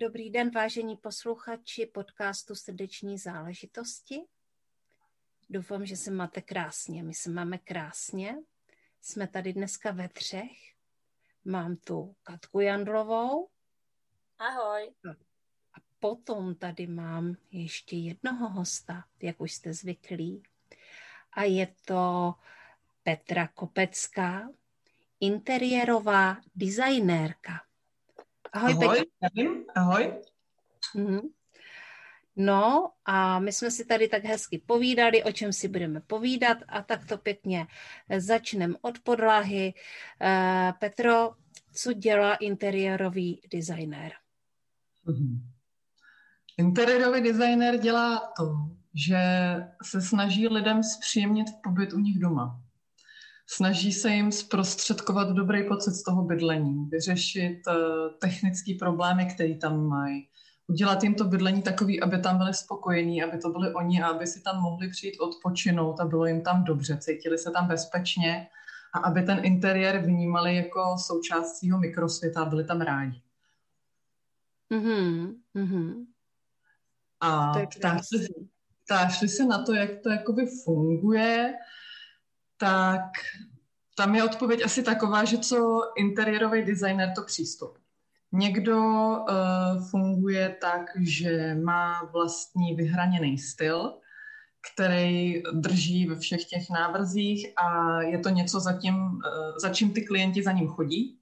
Dobrý den, vážení posluchači podcastu Srdeční záležitosti. Doufám, že se máte krásně. My se máme krásně. Jsme tady dneska ve třech. Mám tu Katku Jandlovou. Ahoj. A potom tady mám ještě jednoho hosta, jak už jste zvyklí. A je to Petra Kopecká, interiérová designérka. Ahoj, ahoj, Peťa. ahoj. Mm-hmm. No a my jsme si tady tak hezky povídali, o čem si budeme povídat a tak to pěkně začneme od podlahy. Uh, Petro, co dělá interiérový designér? Mm-hmm. Interiérový designér dělá to, že se snaží lidem zpříjemnit pobyt u nich doma snaží se jim zprostředkovat dobrý pocit z toho bydlení, vyřešit uh, technické problémy, které tam mají, udělat jim to bydlení takový, aby tam byli spokojení, aby to byli oni a aby si tam mohli přijít odpočinout a bylo jim tam dobře, cítili se tam bezpečně a aby ten interiér vnímali jako součást svého mikrosvěta a byli tam rádi. Mm-hmm. mm-hmm. A ptášli se na to, jak to jakoby funguje, tak tam je odpověď asi taková, že co interiérový designer, to přístup. Někdo uh, funguje tak, že má vlastní vyhraněný styl, který drží ve všech těch návrzích a je to něco, za, tím, uh, za čím ty klienti za ním chodí.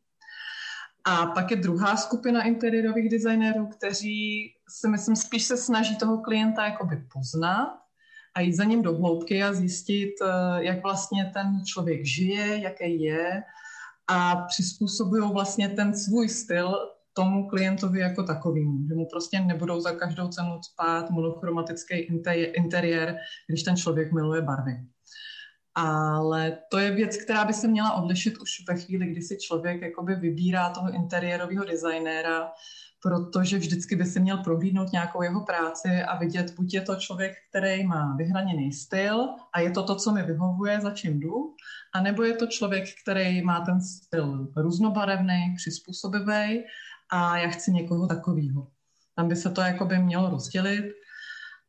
A pak je druhá skupina interiérových designérů, kteří si myslím spíš se snaží toho klienta jakoby poznat a jít za ním do hloubky a zjistit, eh, jak vlastně ten člověk žije, jaký je a přizpůsobují vlastně ten svůj styl tomu klientovi jako takovým, že mu prostě nebudou za každou cenu spát monochromatický interiér, když ten člověk miluje barvy. Ale to je věc, která by se měla odlišit už ve chvíli, kdy si člověk jakoby vybírá toho interiérového designéra, protože vždycky by si měl prohlídnout nějakou jeho práci a vidět, buď je to člověk, který má vyhraněný styl a je to to, co mi vyhovuje, za čím jdu, anebo je to člověk, který má ten styl různobarevný, přizpůsobivý a já chci někoho takového. Tam by se to jako by mělo rozdělit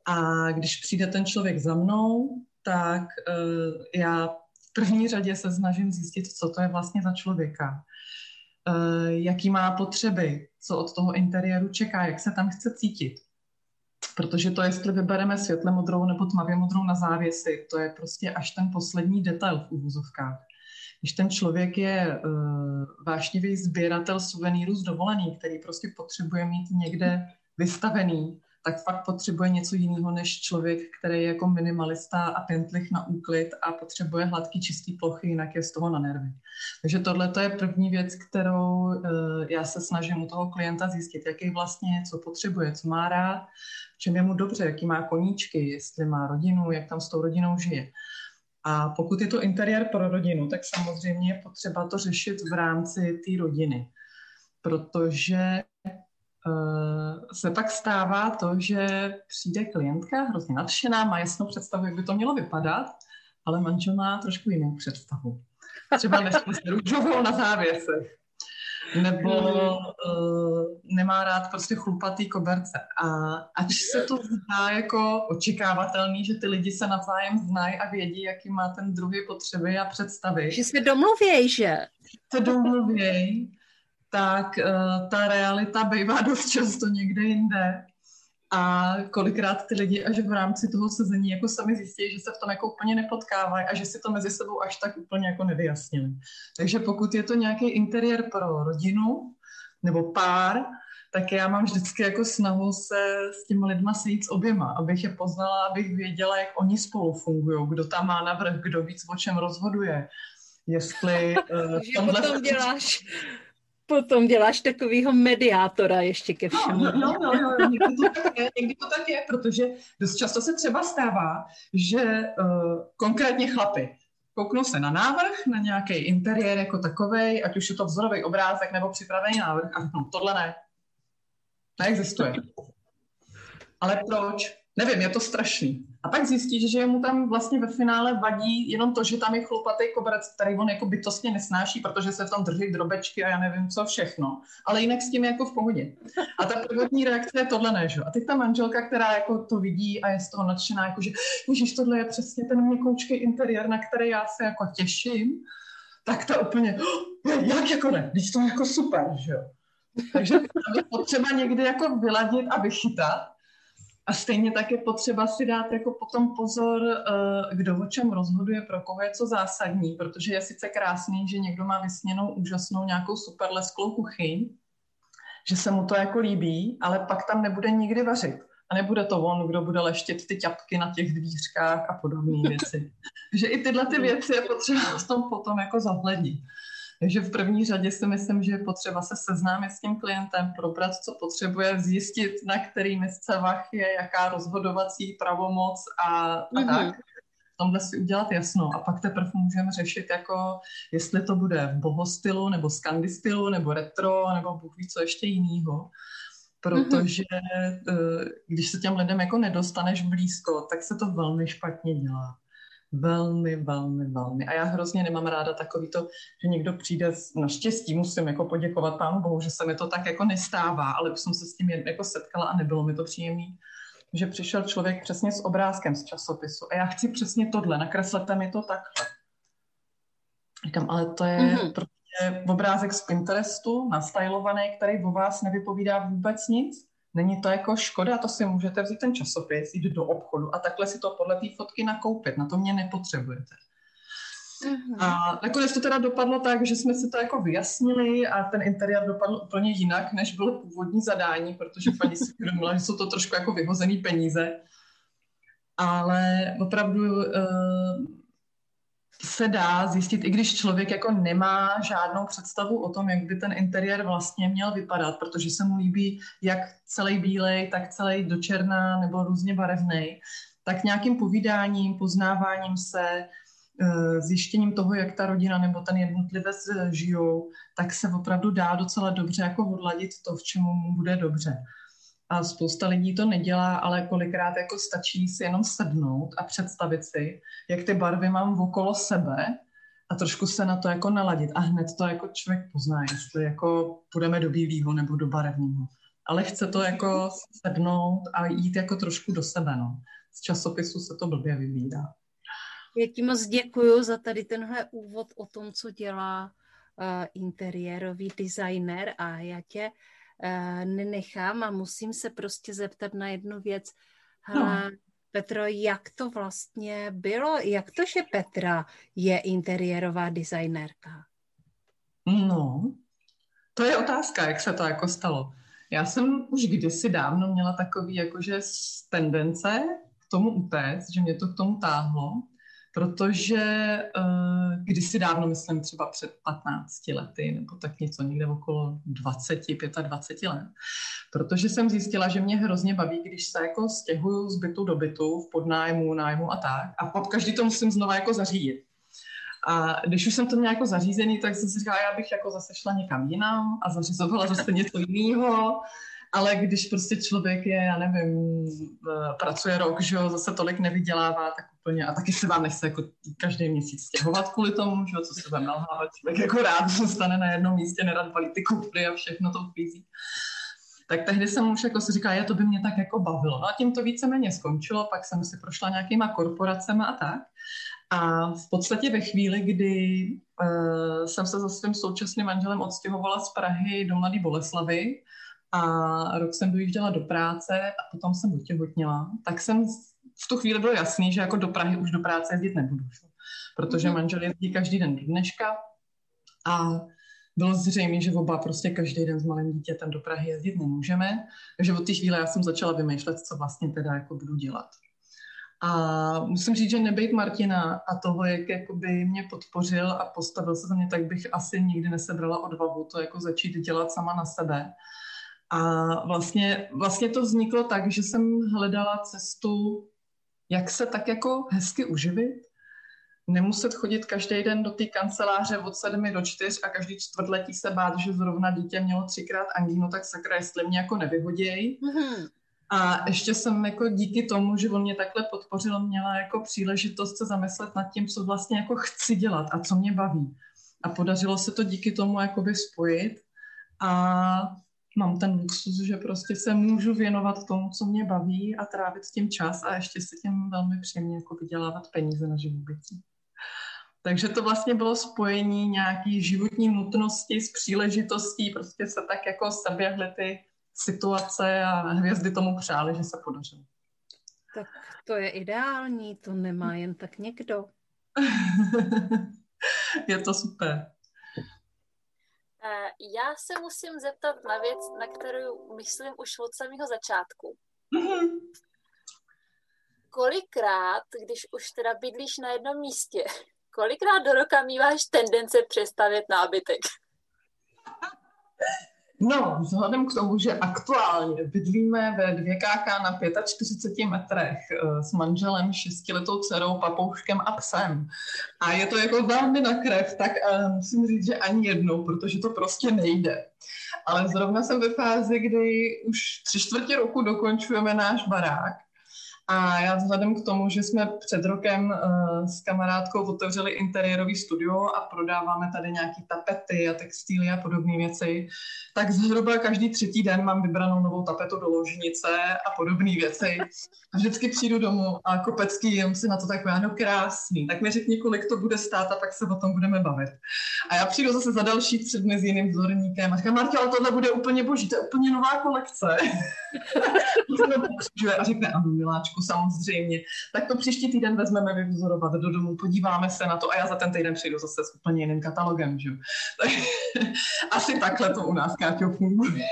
a když přijde ten člověk za mnou, tak uh, já v první řadě se snažím zjistit, co to je vlastně za člověka jaký má potřeby, co od toho interiéru čeká, jak se tam chce cítit. Protože to, jestli vybereme světle modrou nebo tmavě modrou na závěsy, to je prostě až ten poslední detail v úvozovkách. Když ten člověk je uh, vášnivý sběratel suvenýrů z dovolený, který prostě potřebuje mít někde vystavený, tak fakt potřebuje něco jiného než člověk, který je jako minimalista a pentlich na úklid a potřebuje hladký, čistý plochy, jinak je z toho na nervy. Takže tohle je první věc, kterou uh, já se snažím u toho klienta zjistit, jaký vlastně, co potřebuje, co má rád, v čem je mu dobře, jaký má koníčky, jestli má rodinu, jak tam s tou rodinou žije. A pokud je to interiér pro rodinu, tak samozřejmě je potřeba to řešit v rámci té rodiny, protože Eh, se pak stává to, že přijde klientka hrozně nadšená, má jasnou představu, jak by to mělo vypadat, ale manžel má trošku jinou představu. Třeba nešli se růžovou na závěsech. Nebo uh, nemá rád prostě chlupatý koberce. A ač se to zdá jako očekávatelný, že ty lidi se navzájem znají a vědí, jaký má ten druhý potřeby a představy. Že se domluvějí, že? Se domluvějí tak uh, ta realita bývá dost často někde jinde. A kolikrát ty lidi až v rámci toho sezení jako sami zjistí, že se v tom jako úplně nepotkávají a že si to mezi sebou až tak úplně jako nevyjasnili. Takže pokud je to nějaký interiér pro rodinu nebo pár, tak já mám vždycky jako snahu se s těmi lidma sejít s oběma, abych je poznala, abych věděla, jak oni spolu fungují, kdo tam má navrh, kdo víc o čem rozhoduje, jestli... Uh, že potom děláš Potom děláš takového mediátora ještě ke no, všemu. No, no, no, no, no někdy, to tak je, někdy to tak je, protože dost často se třeba stává, že uh, konkrétně chlapy kouknou se na návrh, na nějaký interiér jako takový, ať už je to vzorový obrázek nebo připravený návrh a řeknou, tohle ne. Neexistuje. Ale proč? Nevím, je to strašný. A pak zjistí, že mu tam vlastně ve finále vadí jenom to, že tam je chlupatý koberec, který on jako bytostně nesnáší, protože se v tom drží drobečky a já nevím co všechno. Ale jinak s tím je jako v pohodě. A ta prvotní reakce je tohle ne, že? A teď ta manželka, která jako to vidí a je z toho nadšená, jako že ježiš, tohle je přesně ten měkoučký interiér, na který já se jako těším, tak ta úplně, oh, jak jako ne, když to je jako super, že jo? Takže je potřeba někdy jako vyladit a vychytat, a stejně tak je potřeba si dát jako potom pozor, eh, kdo o čem rozhoduje, pro koho je co zásadní, protože je sice krásný, že někdo má vysněnou úžasnou nějakou super lesklou kuchyň, že se mu to jako líbí, ale pak tam nebude nikdy vařit. A nebude to on, kdo bude leštět ty ťapky na těch dvířkách a podobné věci. že i tyhle ty věci je potřeba v tom potom jako zohlednit. Takže v první řadě si myslím, že je potřeba se seznámit s tím klientem, probrat, co potřebuje, zjistit, na který misce vach je, jaká rozhodovací pravomoc a, a mm-hmm. tak. V tomhle si udělat jasno. A pak teprve můžeme řešit, jako jestli to bude v bohostylu, nebo skandy stylu, nebo retro, nebo bůh ví co ještě jinýho. Protože mm-hmm. když se těm lidem jako nedostaneš blízko, tak se to velmi špatně dělá. Velmi, velmi, velmi. A já hrozně nemám ráda takový to, že někdo přijde, naštěstí musím jako poděkovat pánu Bohu, že se mi to tak jako nestává, ale jsem se s tím jako setkala a nebylo mi to příjemné, že přišel člověk přesně s obrázkem z časopisu a já chci přesně tohle, nakreslete mi to takhle. Říkám, ale to je mm-hmm. prostě obrázek z Pinterestu, nastylovaný, který o vás nevypovídá vůbec nic Není to jako škoda, to si můžete vzít ten časopis, jít do obchodu a takhle si to podle té fotky nakoupit. Na to mě nepotřebujete. Uh-huh. A nakonec to teda dopadlo tak, že jsme si to jako vyjasnili a ten interiér dopadl úplně jinak, než bylo původní zadání, protože paní si uvědomila, že jsou to trošku jako vyhozený peníze. Ale opravdu uh, se dá zjistit, i když člověk jako nemá žádnou představu o tom, jak by ten interiér vlastně měl vypadat, protože se mu líbí jak celý bílej, tak celý do černá nebo různě barevný, tak nějakým povídáním, poznáváním se, eh, zjištěním toho, jak ta rodina nebo ten jednotlivec eh, žijou, tak se opravdu dá docela dobře jako odladit to, v čemu mu bude dobře. A spousta lidí to nedělá, ale kolikrát jako stačí si jenom sednout a představit si, jak ty barvy mám okolo sebe a trošku se na to jako naladit. A hned to jako člověk pozná, jestli jako půjdeme do bílého nebo do barevného. Ale chce to jako sednout a jít jako trošku do sebe. No. Z časopisu se to blbě vybírá. Já ti moc děkuji za tady tenhle úvod o tom, co dělá uh, interiérový designer a já tě nenechám a musím se prostě zeptat na jednu věc. No. Petro, jak to vlastně bylo? Jak to, že Petra je interiérová designérka? No, to je otázka, jak se to jako stalo. Já jsem už kdysi dávno měla takový jakože tendence k tomu utéct, že mě to k tomu táhlo protože uh, kdysi dávno, myslím třeba před 15 lety, nebo tak něco někde okolo 20, 25 let, protože jsem zjistila, že mě hrozně baví, když se jako stěhuju z bytu do bytu, v podnájmu, nájmu a tak, a pod každý to musím znova jako zařídit. A když už jsem to měla jako zařízený, tak jsem si říkala, já bych jako zase šla někam jinam a zařizovala zase něco jiného ale když prostě člověk je, já nevím, pracuje rok, že jo, zase tolik nevydělává, tak úplně, a taky se vám nechce jako každý měsíc stěhovat kvůli tomu, že co se vám nalhává, člověk jako rád zůstane na jednom místě, nerad balí ty kufry a všechno to vpízí. Tak tehdy jsem už jako si říkala, je, to by mě tak jako bavilo. No a tím to víceméně skončilo, pak jsem si prošla nějakýma korporacemi a tak. A v podstatě ve chvíli, kdy uh, jsem se se svým současným manželem odstěhovala z Prahy do Mladé Boleslavy, a rok jsem dojížděla do práce a potom jsem otěhotněla, tak jsem v tu chvíli bylo jasný, že jako do Prahy už do práce jezdit nebudu, protože mhm. manžel jezdí každý den do dneška a bylo zřejmé, že oba prostě každý den s malým dítětem do Prahy jezdit nemůžeme, takže od té chvíle já jsem začala vymýšlet, co vlastně teda jako budu dělat. A musím říct, že nebejt Martina a toho, jak jakoby mě podpořil a postavil se za mě, tak bych asi nikdy nesebrala odvahu to jako začít dělat sama na sebe. A vlastně, vlastně to vzniklo tak, že jsem hledala cestu, jak se tak jako hezky uživit, nemuset chodit každý den do té kanceláře od 7 do 4 a každý čtvrtletí se bát, že zrovna dítě mělo třikrát angínu, tak sakra, jestli mě jako nevyhoděj. Mm-hmm. A ještě jsem jako díky tomu, že on mě takhle podpořil, měla jako příležitost se zamyslet nad tím, co vlastně jako chci dělat a co mě baví. A podařilo se to díky tomu jakoby spojit a mám ten luxus, že prostě se můžu věnovat tomu, co mě baví a trávit s tím čas a ještě si tím velmi příjemně jako vydělávat peníze na živobytí. Takže to vlastně bylo spojení nějaký životní nutnosti s příležitostí, prostě se tak jako seběhly ty situace a hvězdy tomu přáli, že se podařilo. Tak to je ideální, to nemá jen tak někdo. je to super. Eh, já se musím zeptat na věc, na kterou myslím už od samého začátku. Mm-hmm. Kolikrát, když už teda bydlíš na jednom místě, kolikrát do roka míváš tendence přestavět nábytek? No, vzhledem k tomu, že aktuálně bydlíme ve 2KK na 45 metrech eh, s manželem, šestiletou dcerou, papouškem a psem. A je to jako velmi na krev, tak uh, musím říct, že ani jednou, protože to prostě nejde. Ale zrovna jsem ve fázi, kdy už tři čtvrtě roku dokončujeme náš barák a já vzhledem k tomu, že jsme před rokem uh, s kamarádkou otevřeli interiérový studio a prodáváme tady nějaký tapety a textíly a podobné věci, tak zhruba každý třetí den mám vybranou novou tapetu do ložnice a podobné věci. A vždycky přijdu domů a kopecký jem si na to tak no krásný. Tak mi řekni, kolik to bude stát a pak se o tom budeme bavit. A já přijdu zase za další dny s jiným vzorníkem a říkám, ale tohle bude úplně boží, to je úplně nová kolekce. a řekne, ano, miláčku, samozřejmě. Tak to příští týden vezmeme vyvzorovat do domu, podíváme se na to a já za ten týden přijdu zase s úplně jiným katalogem. Že? Asi takhle to u nás, Káťo, funguje.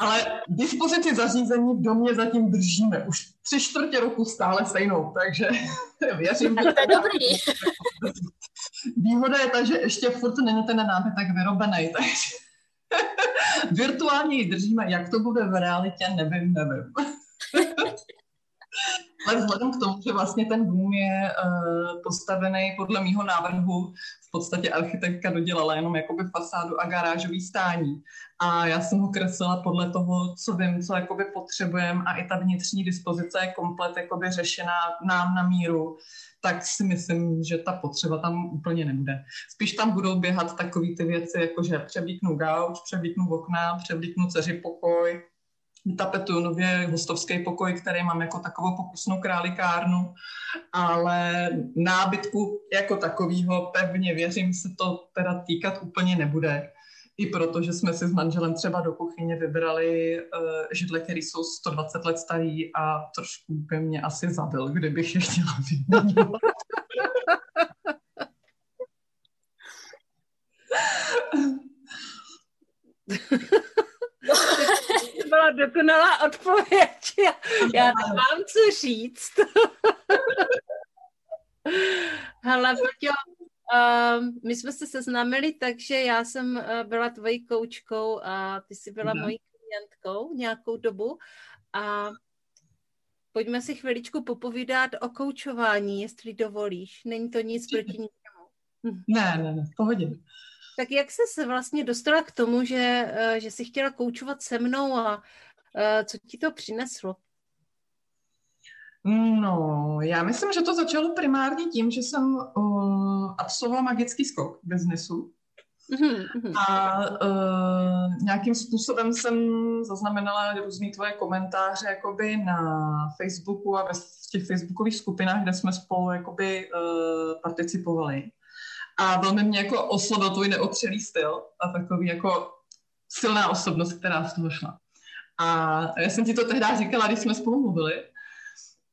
Ale dispozici zařízení v domě zatím držíme. Už tři čtvrtě roku stále stejnou, takže věřím, že... To je dobrý. Výhoda je ta, že ještě furt není ten nábytek vyrobený, takže virtuálně ji držíme. Jak to bude v realitě, nevím, nevím. Ale vzhledem k tomu, že vlastně ten dům je uh, postavený podle mýho návrhu, v podstatě architektka dodělala jenom jakoby fasádu a garážový stání. A já jsem ho kreslila podle toho, co vím, co jakoby potřebujeme a i ta vnitřní dispozice je komplet jakoby řešená nám na míru tak si myslím, že ta potřeba tam úplně nebude. Spíš tam budou běhat takové ty věci, jako že převlíknu gauč, převlíknu okna, převlíknu dceři pokoj, tapetuju nově hostovský pokoj, který mám jako takovou pokusnou králikárnu, ale nábytku jako takového pevně věřím se to teda týkat úplně nebude. I proto, že jsme si s manželem třeba do kuchyně vybrali uh, židle, které jsou 120 let starý a trošku by mě asi zabil, kdybych je chtěla vyměnit. byla dokonalá odpověď. Já, já nemám co říct. Hele, Peťo, uh, my jsme se seznámili, takže já jsem uh, byla tvojí koučkou a ty jsi byla mojí klientkou nějakou dobu a pojďme si chviličku popovídat o koučování, jestli dovolíš. Není to nic proti ničemu. Ne, ne, ne, pohodě. Tak jak jsi se vlastně dostala k tomu, že, eh, že jsi chtěla koučovat se mnou a eh, co ti to přineslo? No, já myslím, že to začalo primárně tím, že jsem uh, absolvovala magický skok v biznesu. Mm-hmm. A uh, nějakým způsobem jsem zaznamenala různý tvoje komentáře jakoby na Facebooku a ve těch facebookových skupinách, kde jsme spolu jakoby uh, participovali. A velmi mě jako oslovil tvůj neotřelý styl a takový jako silná osobnost, která z toho šla. A já jsem ti to tehdy říkala, když jsme spolu mluvili,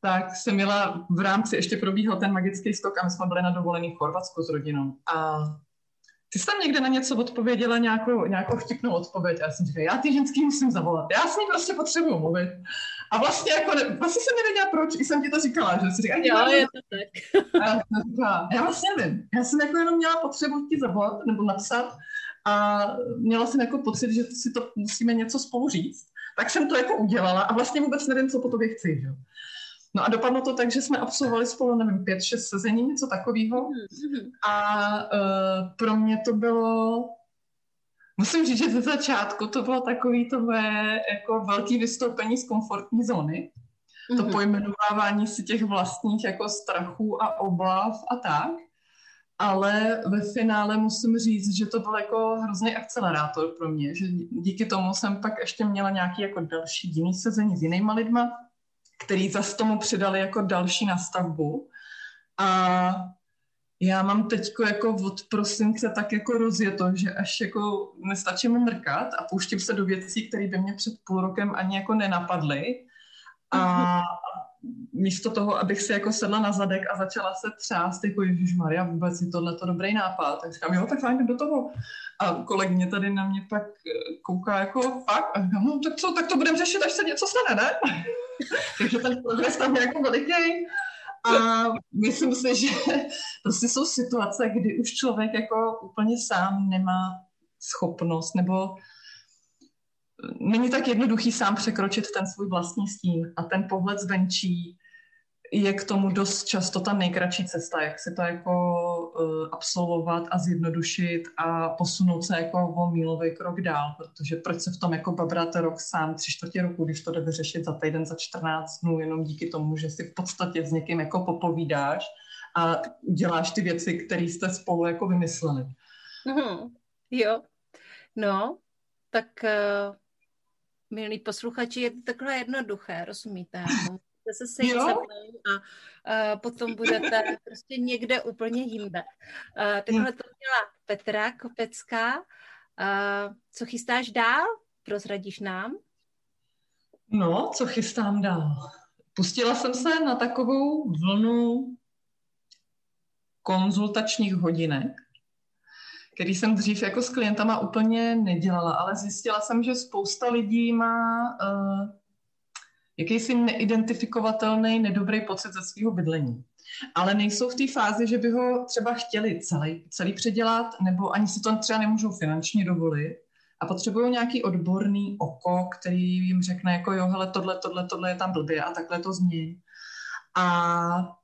tak jsem měla v rámci, ještě probíhal ten magický stok a my jsme byli na dovolený v Chorvatsku s rodinou. A ty jsi tam někde na něco odpověděla, nějakou, nějakou vtipnou odpověď. A já jsem říkala, já ty ženský musím zavolat. Já s ní prostě potřebuju mluvit. A vlastně jako, ne, vlastně jsem nevěděla proč, i jsem ti to říkala, že si říkala, jo, je to tak. A já, jsem říkala, já vlastně nevím. Já jsem jako jenom měla potřebu ti zavolat nebo napsat a měla jsem jako pocit, že si to musíme něco spolu říct. Tak jsem to jako udělala a vlastně vůbec nevím, co po tobě chci. Že? No a dopadlo to tak, že jsme absolvovali spolu, nevím, pět, šest sezení, něco takového. Mm-hmm. A uh, pro mě to bylo, musím říct, že ze začátku to bylo takový to moje jako velký vystoupení z komfortní zóny. Mm-hmm. To mhm. pojmenovávání si těch vlastních jako strachů a obav a tak. Ale ve finále musím říct, že to byl jako hrozný akcelerátor pro mě, že díky tomu jsem pak ještě měla nějaký jako další jiný sezení s jinýma lidma, který zase tomu přidali jako další nastavbu. A já mám teď jako od prosince tak jako rozjeto, že až jako nestačím mrkat a pouštím se do věcí, které by mě před půl rokem ani jako nenapadly. A místo toho, abych si jako sedla na zadek a začala se třást, jako Ježíš Maria, vůbec je tohle to dobrý nápad. Tak říkám, jo, tak fajn, do toho. A kolegyně tady na mě pak kouká jako fakt, a říkám, no tak co, tak to budeme řešit, až se něco stane, ne? Takže ten progres tam je jako veliký. A myslím si, že prostě jsou situace, kdy už člověk jako úplně sám nemá schopnost nebo není tak jednoduchý sám překročit ten svůj vlastní stín a ten pohled zvenčí je k tomu dost často ta nejkratší cesta, jak si to jako uh, absolvovat a zjednodušit a posunout se jako o mílový krok dál, protože proč se v tom jako babrat rok sám, tři čtvrtě roku, když to jde vyřešit za týden, za 14 dnů, jenom díky tomu, že si v podstatě s někým jako popovídáš a děláš ty věci, které jste spolu jako vymysleli. Mm-hmm. Jo, no, tak uh, milí posluchači, je to takhle jednoduché, rozumíte? se sejít se mnou a uh, potom budete prostě někde úplně jinde. Uh, takhle to měla Petra Kopecká. Uh, co chystáš dál? Prozradíš nám? No, co chystám dál? Pustila jsem se na takovou vlnu konzultačních hodinek, který jsem dřív jako s klientama úplně nedělala, ale zjistila jsem, že spousta lidí má uh, jakýsi neidentifikovatelný, nedobrý pocit ze svého bydlení. Ale nejsou v té fázi, že by ho třeba chtěli celý, celý předělat, nebo ani si to třeba nemůžou finančně dovolit a potřebují nějaký odborný oko, který jim řekne jako jo, hele, tohle, tohle, tohle je tam blbě a takhle to změň. A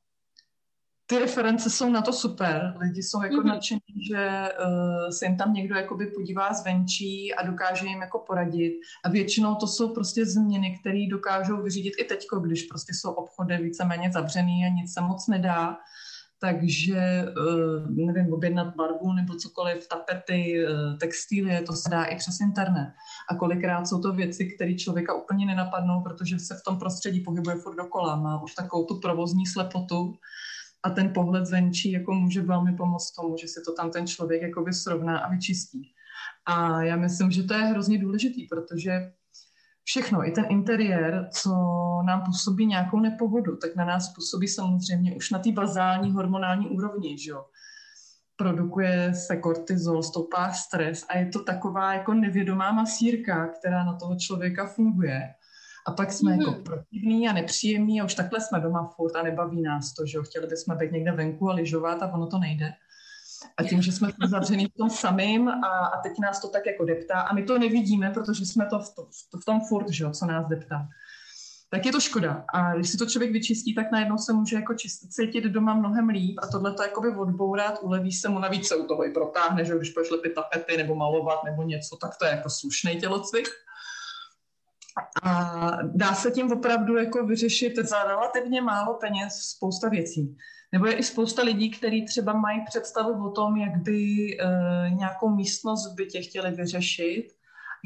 ty reference jsou na to super. Lidi jsou jako mm-hmm. nadšení, že uh, se jim tam někdo jakoby podívá zvenčí a dokáže jim jako poradit. A většinou to jsou prostě změny, které dokážou vyřídit i teďko, když prostě jsou obchody víceméně zavřený a nic se moc nedá. Takže, uh, nevím, objednat barvu nebo cokoliv, tapety, uh, textilie, to se dá i přes internet. A kolikrát jsou to věci, které člověka úplně nenapadnou, protože se v tom prostředí pohybuje furt dokola. Má už takovou tu provozní slepotu, a ten pohled zvenčí jako může velmi pomoct tomu, že se to tam ten člověk jako srovná a vyčistí. A já myslím, že to je hrozně důležitý, protože všechno, i ten interiér, co nám působí nějakou nepohodu, tak na nás působí samozřejmě už na té bazální hormonální úrovni, že jo. Produkuje se kortizol, stoupá stres a je to taková jako nevědomá masírka, která na toho člověka funguje a pak jsme mm-hmm. jako mhm. protivní a nepříjemní a už takhle jsme doma furt a nebaví nás to, že jo, chtěli bychom být někde venku a lyžovat a ono to nejde. A tím, že jsme zavřený v tom samým a, a teď nás to tak jako deptá a my to nevidíme, protože jsme to v, to, v tom furt, že jo, co nás deptá. Tak je to škoda. A když si to člověk vyčistí, tak najednou se může jako čist, cítit doma mnohem líp a tohle to jakoby odbourat, uleví se mu, navíc se u toho i protáhne, že když půjdeš lepit tapety nebo malovat nebo něco, tak to je jako slušný tělocvik. A dá se tím opravdu jako vyřešit za relativně málo peněz spousta věcí. Nebo je i spousta lidí, kteří třeba mají představu o tom, jak by e, nějakou místnost v bytě chtěli vyřešit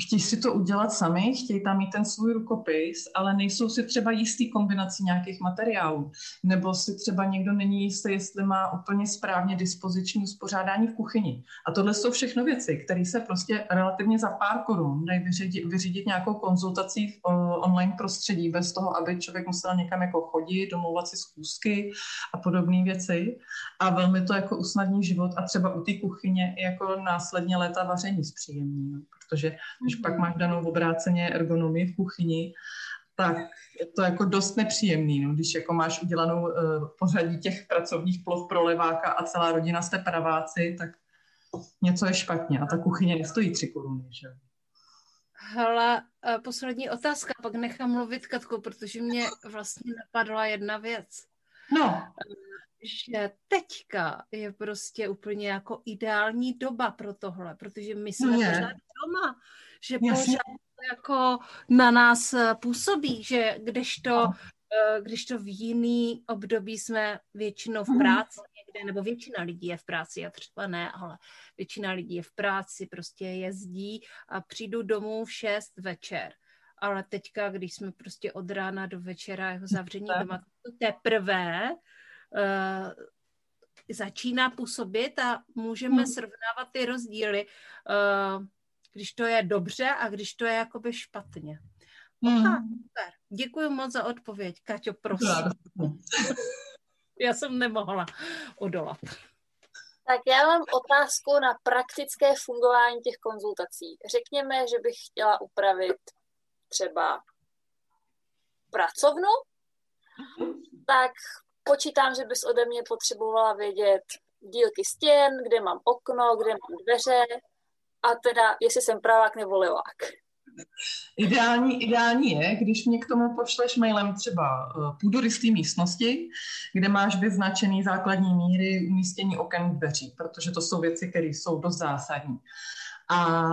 chtějí si to udělat sami, chtějí tam mít ten svůj rukopis, ale nejsou si třeba jistý kombinací nějakých materiálů. Nebo si třeba někdo není jistý, jestli má úplně správně dispoziční uspořádání v kuchyni. A tohle jsou všechno věci, které se prostě relativně za pár korun dají vyřídit, vyřídit nějakou konzultací v online prostředí, bez toho, aby člověk musel někam jako chodit, domlouvat si zkoušky a podobné věci. A velmi to jako usnadní život a třeba u té kuchyně jako následně léta vaření zpříjemní. Protože když pak mhm. máš danou obráceně ergonomii v kuchyni, tak je to jako dost nepříjemný, no, když jako máš udělanou uh, pořadí těch pracovních ploch pro leváka a celá rodina jste praváci, tak něco je špatně a ta kuchyně nestojí tři koruny, že? Hele, eh, poslední otázka, pak nechám mluvit Katku, protože mě vlastně napadla jedna věc. No. Že teďka je prostě úplně jako ideální doba pro tohle, protože my jsme no pořád doma, že pořád jako na nás eh, působí, že když to, no. když to v jiný období jsme většinou v mhm. práci někde, nebo většina lidí je v práci, já třeba ne, ale většina lidí je v práci, prostě jezdí a přijdu domů v 6 večer. Ale teďka, když jsme prostě od rána do večera jako zavření doma, to teprve uh, začíná působit a můžeme hmm. srovnávat ty rozdíly. Uh, když to je dobře a když to je jakoby špatně. Hmm. Aha, super. Děkuji moc za odpověď. Kaťo, prosím. Já jsem nemohla odolat. Tak já mám otázku na praktické fungování těch konzultací. Řekněme, že bych chtěla upravit třeba pracovnu, tak počítám, že bys ode mě potřebovala vědět dílky stěn, kde mám okno, kde mám dveře, a teda jestli jsem pravák nebo levák. Ideální, ideální je, když mě k tomu pošleš mailem třeba eh, půdorysté místnosti, kde máš vyznačený základní míry umístění oken dveří, protože to jsou věci, které jsou dost zásadní. A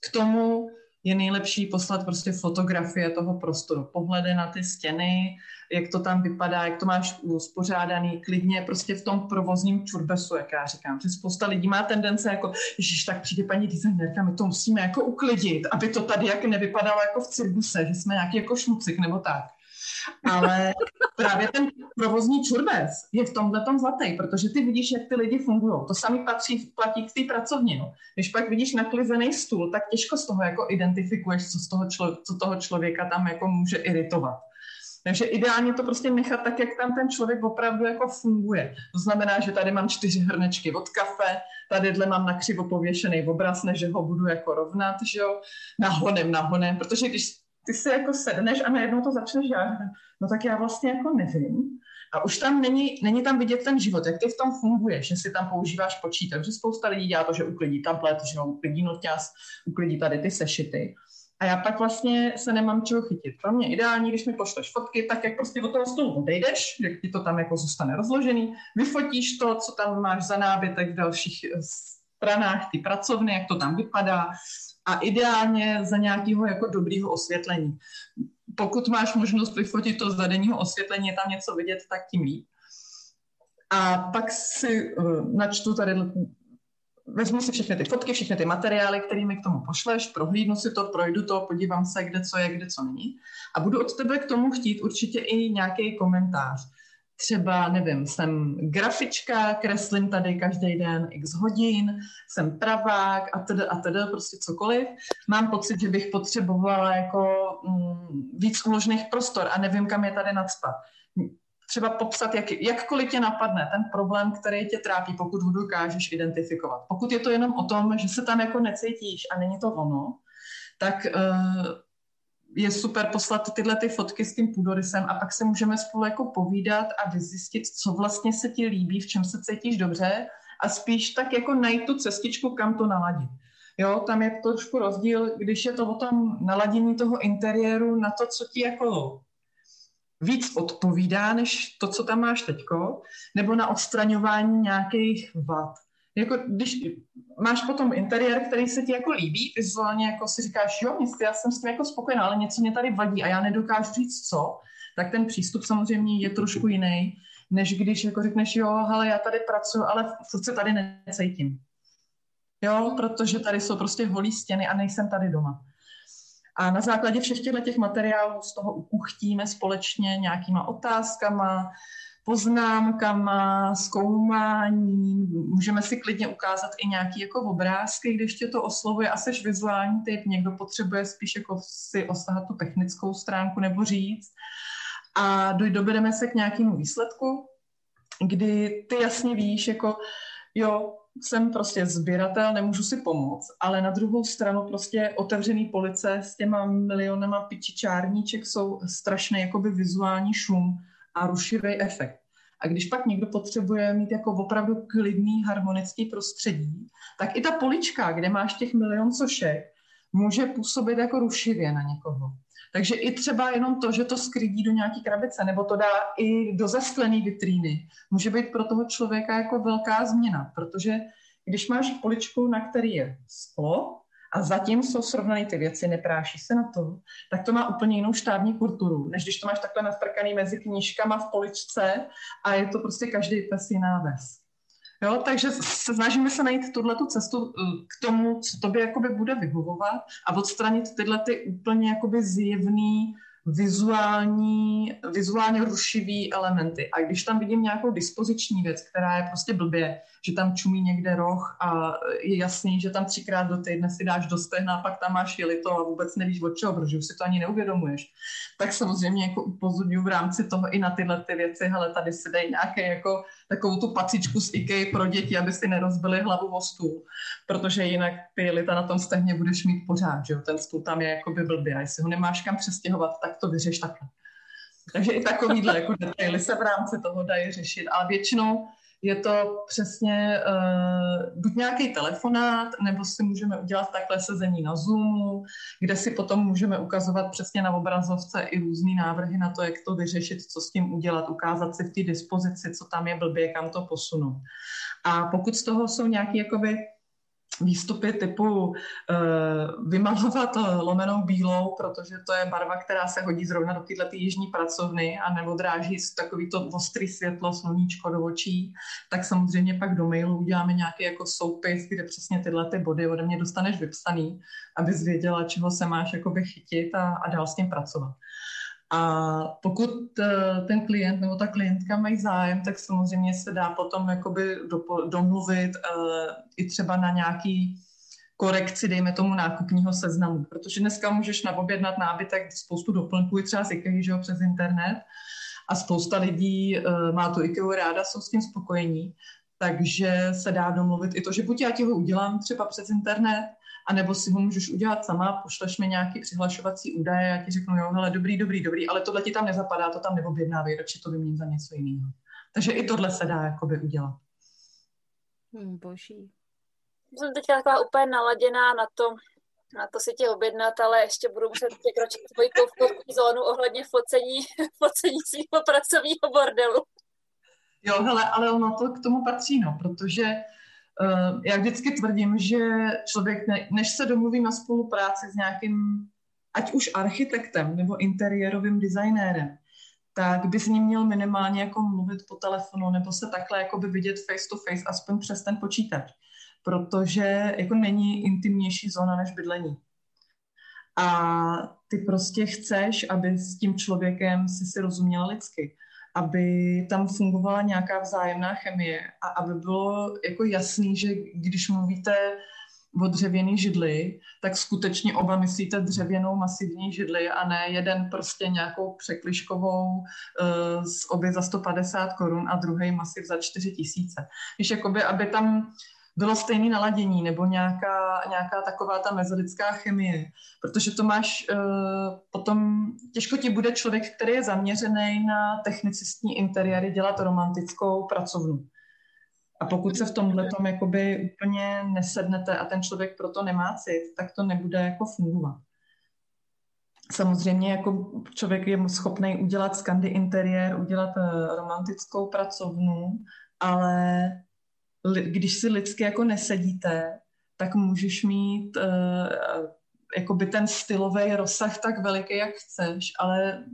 k tomu je nejlepší poslat prostě fotografie toho prostoru, pohledy na ty stěny, jak to tam vypadá, jak to máš uspořádaný, klidně prostě v tom provozním čurbesu, jak já říkám. Že spousta lidí má tendence jako, ježiš, tak přijde paní designérka, my to musíme jako uklidit, aby to tady jak nevypadalo jako v cirbuse, že jsme nějaký jako šmucik nebo tak. Ale právě ten provozní čurbes je v tomhle tom zlatý, protože ty vidíš, jak ty lidi fungují. To sami patří, platí k té pracovně. No. Když pak vidíš naklizený stůl, tak těžko z toho jako identifikuješ, co, z toho člo, co toho člověka tam jako může iritovat. Takže ideálně to prostě nechat tak, jak tam ten člověk opravdu jako funguje. To znamená, že tady mám čtyři hrnečky od kafe, tadyhle mám na křivo pověšený obraz, než ho budu jako rovnat, že jo, nahonem, nahonem, protože když ty si jako sedneš a najednou to začneš dělat, no tak já vlastně jako nevím. A už tam není, není tam vidět ten život, jak ty v tom funguje, že si tam používáš počítač, že spousta lidí dělá to, že uklidí tablet, že uklidí noťas, uklidí tady ty sešity. A já pak vlastně se nemám čeho chytit. Pro mě ideální, když mi pošleš fotky, tak jak prostě od toho stolu odejdeš, jak ti to tam jako zůstane rozložený, vyfotíš to, co tam máš za nábytek v dalších eh, stranách ty pracovny, jak to tam vypadá a ideálně za nějakého jako dobrýho osvětlení. Pokud máš možnost vyfotit to za denního osvětlení, je tam něco vidět, tak tím líp. A pak si uh, načtu tady vezmu si všechny ty fotky, všechny ty materiály, kterými k tomu pošleš, prohlídnu si to, projdu to, podívám se, kde co je, kde co není. A budu od tebe k tomu chtít určitě i nějaký komentář. Třeba, nevím, jsem grafička, kreslím tady každý den x hodin, jsem pravák a tedy a tedy, prostě cokoliv. Mám pocit, že bych potřebovala jako mm, víc uložených prostor a nevím, kam je tady nadspat třeba popsat, jak, jakkoliv tě napadne ten problém, který tě trápí, pokud ho dokážeš identifikovat. Pokud je to jenom o tom, že se tam jako necítíš a není to ono, tak uh, je super poslat tyhle ty fotky s tím půdorysem a pak se můžeme spolu jako povídat a vyzjistit, co vlastně se ti líbí, v čem se cítíš dobře a spíš tak jako najít tu cestičku, kam to naladit. Jo, tam je trošku rozdíl, když je to o tom naladění toho interiéru na to, co ti jako víc odpovídá, než to, co tam máš teďko, nebo na odstraňování nějakých vad. Jako když máš potom interiér, který se ti jako líbí, vizuálně jako si říkáš, jo, já jsem s tím jako spokojená, ale něco mě tady vadí a já nedokážu říct co, tak ten přístup samozřejmě je trošku jiný, než když jako řekneš, jo, ale já tady pracuji, ale furt se tady necítím. Jo, protože tady jsou prostě holí stěny a nejsem tady doma. A na základě všech těchto těch materiálů z toho ukuchtíme společně nějakýma otázkama, poznámkama, zkoumání, můžeme si klidně ukázat i nějaký jako obrázky, když tě to oslovuje a seš vizuální typ, někdo potřebuje spíš jako si osahat tu technickou stránku nebo říct. A dojdeme se k nějakému výsledku, kdy ty jasně víš, jako jo, jsem prostě sběratel, nemůžu si pomoct, ale na druhou stranu prostě otevřený police s těma milionama pičičárníček jsou strašný jakoby vizuální šum a rušivý efekt. A když pak někdo potřebuje mít jako opravdu klidný, harmonický prostředí, tak i ta polička, kde máš těch milion sošek, může působit jako rušivě na někoho. Takže i třeba jenom to, že to skrydí do nějaký krabice, nebo to dá i do zasklené vitríny, může být pro toho člověka jako velká změna, protože když máš poličku, na který je sklo, a zatím jsou srovnané ty věci, nepráší se na to, tak to má úplně jinou štábní kulturu, než když to máš takhle nastrkaný mezi knížkama v poličce a je to prostě každý pes jiná ves. Jo, takže se snažíme se najít tuhle tu cestu eh, k tomu, co tobě jakoby bude vyhovovat a odstranit tyhle ty úplně jakoby zjevný vizuální, vizuálně rušivý elementy. A když tam vidím nějakou dispoziční věc, která je prostě blbě, že tam čumí někde roh a je jasný, že tam třikrát do týdne si dáš do stehna pak tam máš jelito a vůbec nevíš od čeho, protože už si to ani neuvědomuješ, tak samozřejmě jako upozorňuji v rámci toho i na tyhle ty věci, hele, tady si dej nějaké jako takovou tu pacičku z IKEA pro děti, aby si nerozbili hlavu o stůl, protože jinak ty jelita na tom stehně budeš mít pořád, že jo, ten stůl tam je jako by blbý a jestli ho nemáš kam přestěhovat, tak to vyřeš takhle. Takže i takovýhle jako detaily se v rámci toho dají řešit, ale většinou je to přesně uh, buď nějaký telefonát, nebo si můžeme udělat takhle sezení na Zoomu, kde si potom můžeme ukazovat přesně na obrazovce i různé návrhy na to, jak to vyřešit, co s tím udělat, ukázat si v té dispozici, co tam je blbě, kam to posunout. A pokud z toho jsou nějaké výstupy typu uh, vymalovat lomenou bílou, protože to je barva, která se hodí zrovna do ty jižní pracovny a neodráží takový to ostrý světlo, sluníčko do očí, tak samozřejmě pak do mailu uděláme nějaký jako soupis, kde přesně tyhle ty body ode mě dostaneš vypsaný, abys věděla, čeho se máš jakoby chytit a, a dál s tím pracovat. A pokud eh, ten klient nebo ta klientka mají zájem, tak samozřejmě se dá potom jakoby domluvit uh, i třeba na nějaký korekci, dejme tomu nákupního seznamu, protože dneska můžeš naobjednat nábytek spoustu doplňků, třeba z IKEA, že jo, přes internet. A spousta lidí uh, má tu IKEA ráda, jsou s tím spokojení, takže se dá domluvit i to, že buď já ti ho udělám třeba přes internet, anebo si ho můžeš udělat sama, pošleš mi nějaký přihlašovací údaje a ti řeknu, jo, hele, dobrý, dobrý, dobrý, ale tohle ti tam nezapadá, to tam neobjednávej, radši to vyměň za něco jiného. Takže i tohle se dá jakoby udělat. Hmm, boží. Jsem teď taková úplně naladěná na to, na to si tě objednat, ale ještě budu muset překročit svoji komfortní zónu ohledně focení, focení svého pracovního bordelu. Jo, hele, ale ono to k tomu patří, no, protože uh, já vždycky tvrdím, že člověk, ne, než se domluví na spolupráci s nějakým, ať už architektem nebo interiérovým designérem, tak by s ním měl minimálně jako mluvit po telefonu nebo se takhle jako by vidět face to face aspoň přes ten počítač, protože jako není intimnější zóna než bydlení. A ty prostě chceš, aby s tím člověkem si si rozuměla lidsky aby tam fungovala nějaká vzájemná chemie a aby bylo jako jasný, že když mluvíte o dřevěný židli, tak skutečně oba myslíte dřevěnou masivní židli a ne jeden prostě nějakou překliškovou uh, z obě za 150 korun a druhý masiv za 4 tisíce. Když jakoby, aby tam bylo stejné naladění nebo nějaká, nějaká taková ta mezilidská chemie, protože to máš uh, potom, těžko ti bude člověk, který je zaměřený na technicistní interiéry dělat romantickou pracovnu. A pokud se v tomhle tom jakoby úplně nesednete a ten člověk proto nemá cit, tak to nebude jako fungovat. Samozřejmě jako člověk je schopný udělat skandy interiér, udělat uh, romantickou pracovnu, ale když si lidsky jako nesedíte, tak můžeš mít uh, ten stylový rozsah tak veliký, jak chceš, ale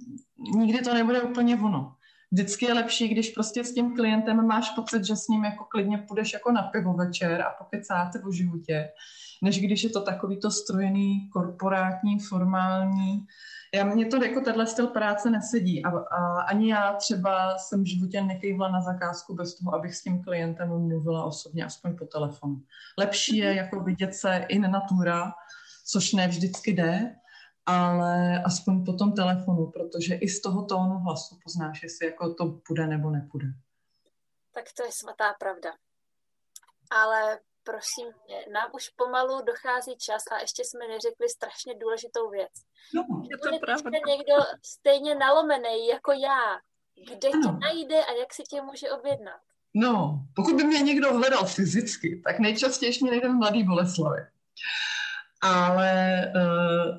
nikdy to nebude úplně ono. Vždycky je lepší, když prostě s tím klientem máš pocit, že s ním jako klidně půjdeš jako na pivo večer a pokecáte o životě, než když je to takový to strojený, korporátní, formální. Já, mně to jako tenhle styl práce nesedí a, a ani já třeba jsem v životě nekejvla na zakázku bez toho, abych s tím klientem mluvila osobně, aspoň po telefonu. Lepší je jako vidět se in natura, což ne vždycky jde, ale aspoň po tom telefonu, protože i z toho tónu hlasu poznáš, jestli jako to půjde nebo nepůjde. Tak to je svatá pravda. Ale prosím nám už pomalu dochází čas a ještě jsme neřekli strašně důležitou věc. No, je to pravda. někdo stejně nalomený jako já, kde tě najde a jak si tě může objednat? No, pokud by mě někdo hledal fyzicky, tak nejčastěji mě nejde v Mladý Boleslavi ale uh,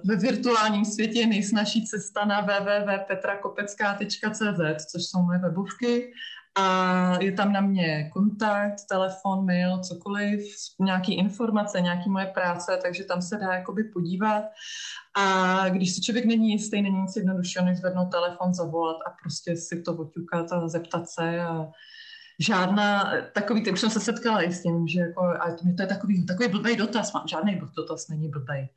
ve virtuálním světě je nejsnažší cesta na www.petrakopecká.cz, což jsou moje webovky a je tam na mě kontakt, telefon, mail, cokoliv, nějaký informace, nějaký moje práce, takže tam se dá jakoby podívat. A když se člověk není jistý, není nic jednoduššího, než zvednout telefon, zavolat a prostě si to oťukat a zeptat se a žádná, takový, už jsem se setkala i s tím, že jako, a to je takový, takový blbý dotaz, mám žádný dotaz není blbý.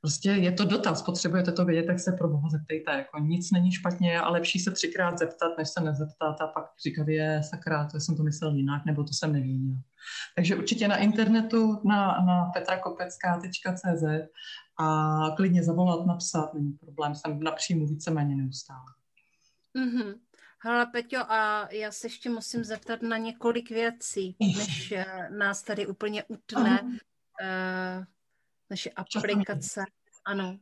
Prostě je to dotaz, potřebujete to vědět, tak se pro boha zeptejte. Jako nic není špatně a lepší se třikrát zeptat, než se nezeptat a pak říkat, je sakra, to jsem to myslel jinak, nebo to jsem nevěděl. Takže určitě na internetu na, na petrakopecká.cz a klidně zavolat, napsat, není problém, jsem napřímo víceméně neustále. Mm-hmm. Hele, Peťo, a já se ještě musím zeptat na několik věcí, než eh, nás tady úplně utne uh, naše aplikace. Ano.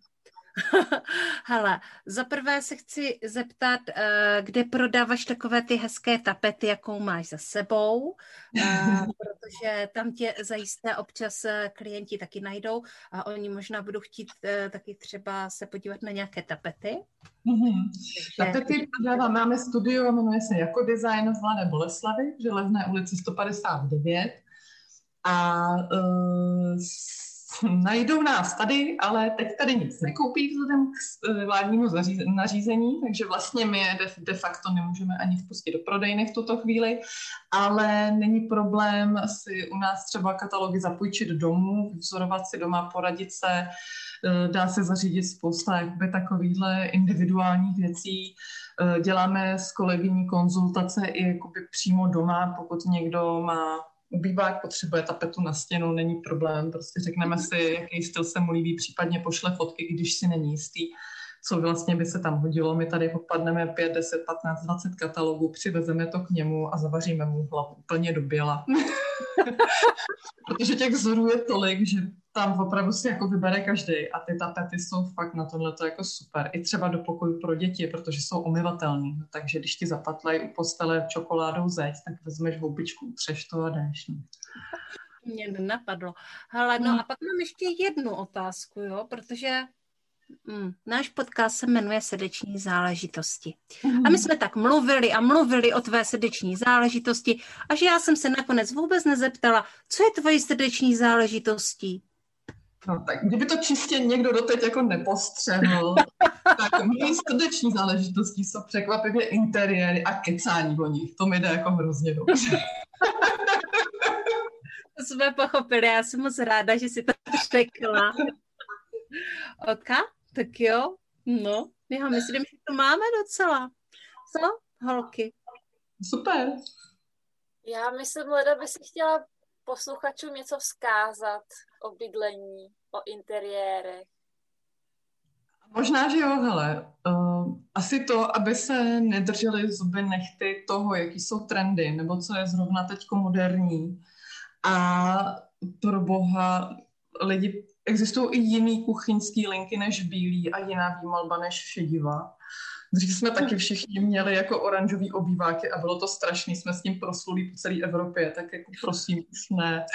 Hele, za prvé se chci zeptat, uh, kde prodáváš takové ty hezké tapety, jakou máš za sebou, uh, protože tam tě zajisté občas klienti taky najdou a oni možná budou chtít taky třeba se podívat na nějaké tapety. Mm-hmm. Takže... Tapety prodávám, máme studio, jmenuje se Jako design z Mladé Boleslavy, v Železné ulici 159 a uh, najdou nás tady, ale teď tady nic nekoupí vzhledem k eh, vládnímu nařízení, takže vlastně my je de, facto nemůžeme ani vpustit do prodejny v tuto chvíli, ale není problém si u nás třeba katalogy zapůjčit domů, vzorovat si doma, poradit se, eh, dá se zařídit spousta jakoby takovýchhle individuálních věcí. Eh, děláme s kolegyní konzultace i jakoby přímo doma, pokud někdo má ubývák potřebuje tapetu na stěnu, není problém, prostě řekneme si, jaký styl se mu líbí, případně pošle fotky, když si není jistý, co vlastně by se tam hodilo. My tady popadneme 5, 10, 15, 20 katalogů, přivezeme to k němu a zavaříme mu hlavu úplně do běla. Protože těch vzorů je tolik, že tam opravdu si jako vybere každý a ty tapety jsou fakt na tohle to jako super. I třeba do pokoju pro děti, protože jsou umyvatelné. Takže když ti zapatlej u postele čokoládou zeď, tak vezmeš houbičku, třeš to a jdeš. No. Mě nenapadlo. Hele, no, no a pak mám ještě jednu otázku, jo, protože Mm, náš podcast se jmenuje Srdeční záležitosti. A my jsme tak mluvili a mluvili o tvé srdeční záležitosti, až já jsem se nakonec vůbec nezeptala, co je tvojí srdeční záležitostí. No tak, kdyby to čistě někdo doteď jako nepostřehl, tak moje srdeční záležitosti jsou překvapivě interiéry a kecání o nich. To mi jde jako hrozně dobře. to jsme pochopili, já jsem moc ráda, že si to řekla. Oka? Tak jo, no, já myslím, že to máme docela. Co, holky? Super. Já myslím, Leda by si chtěla posluchačům něco vzkázat o bydlení, o interiérech. Možná, že jo, hele. Uh, asi to, aby se nedrželi zuby nechty toho, jaký jsou trendy, nebo co je zrovna teď moderní. A pro boha lidi existují i jiný kuchyňský linky než bílý a jiná výmalba než šedivá. Dřív jsme taky všichni měli jako oranžový obýváky a bylo to strašný, jsme s tím prosluli po celé Evropě, tak jako prosím, už ne.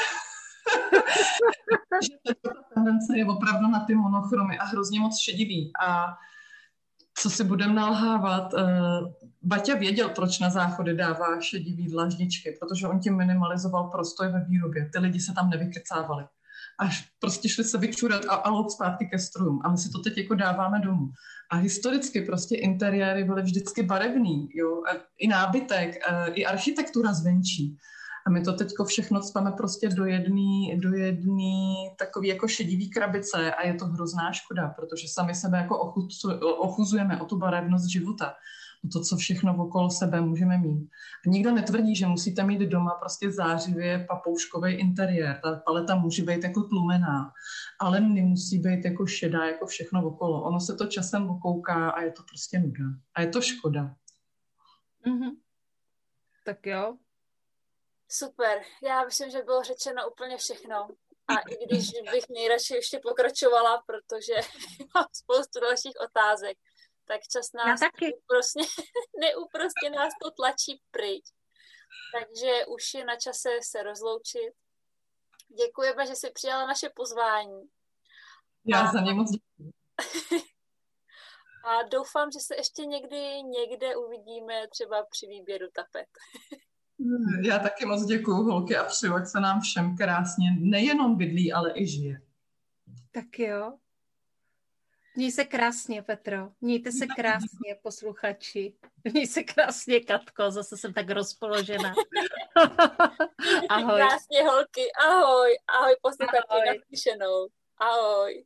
Ta tendence je opravdu na ty monochromy a hrozně moc šedivý. A co si budeme nalhávat, uh, Baťa věděl, proč na záchody dává šedivý dlaždičky, protože on tím minimalizoval prostoj ve výrobě. Ty lidi se tam nevykecávali až prostě šli se vyčurat a, a zpátky ke strojům. A my si to teď jako dáváme domů. A historicky prostě interiéry byly vždycky barevný, jo, i nábytek, a i architektura zvenčí. A my to teďko všechno cpeme prostě do jedné do jedný takový jako šedivý krabice a je to hrozná škoda, protože sami sebe jako ochuzujeme o tu barevnost života o to, co všechno okolo sebe můžeme mít. A nikdo netvrdí, že musíte mít doma prostě zářivě papouškový interiér. Ta paleta může být jako tlumená, ale nemusí být jako šedá, jako všechno okolo. Ono se to časem okouká a je to prostě nuda. A je to škoda. Mm-hmm. Tak jo. Super. Já myslím, že bylo řečeno úplně všechno. A i když bych nejradši ještě pokračovala, protože mám spoustu dalších otázek, tak čas nás taky. Neúprostně, neúprostně nás to tlačí pryč. Takže už je na čase se rozloučit. Děkujeme, že jsi přijala naše pozvání. Já a... za ně moc děkuji. A doufám, že se ještě někdy někde uvidíme třeba při výběru tapet. Já taky moc děkuji, holky, a přeju, ať se nám všem krásně nejenom bydlí, ale i žije. Tak jo. Měj se krásně, Petro. Mějte se krásně, posluchači. Měj se krásně, Katko. Zase jsem tak rozpoložena. Ahoj. Krásně, holky. Ahoj. Ahoj, posluchači. Ahoj. Naslyšenou. Ahoj.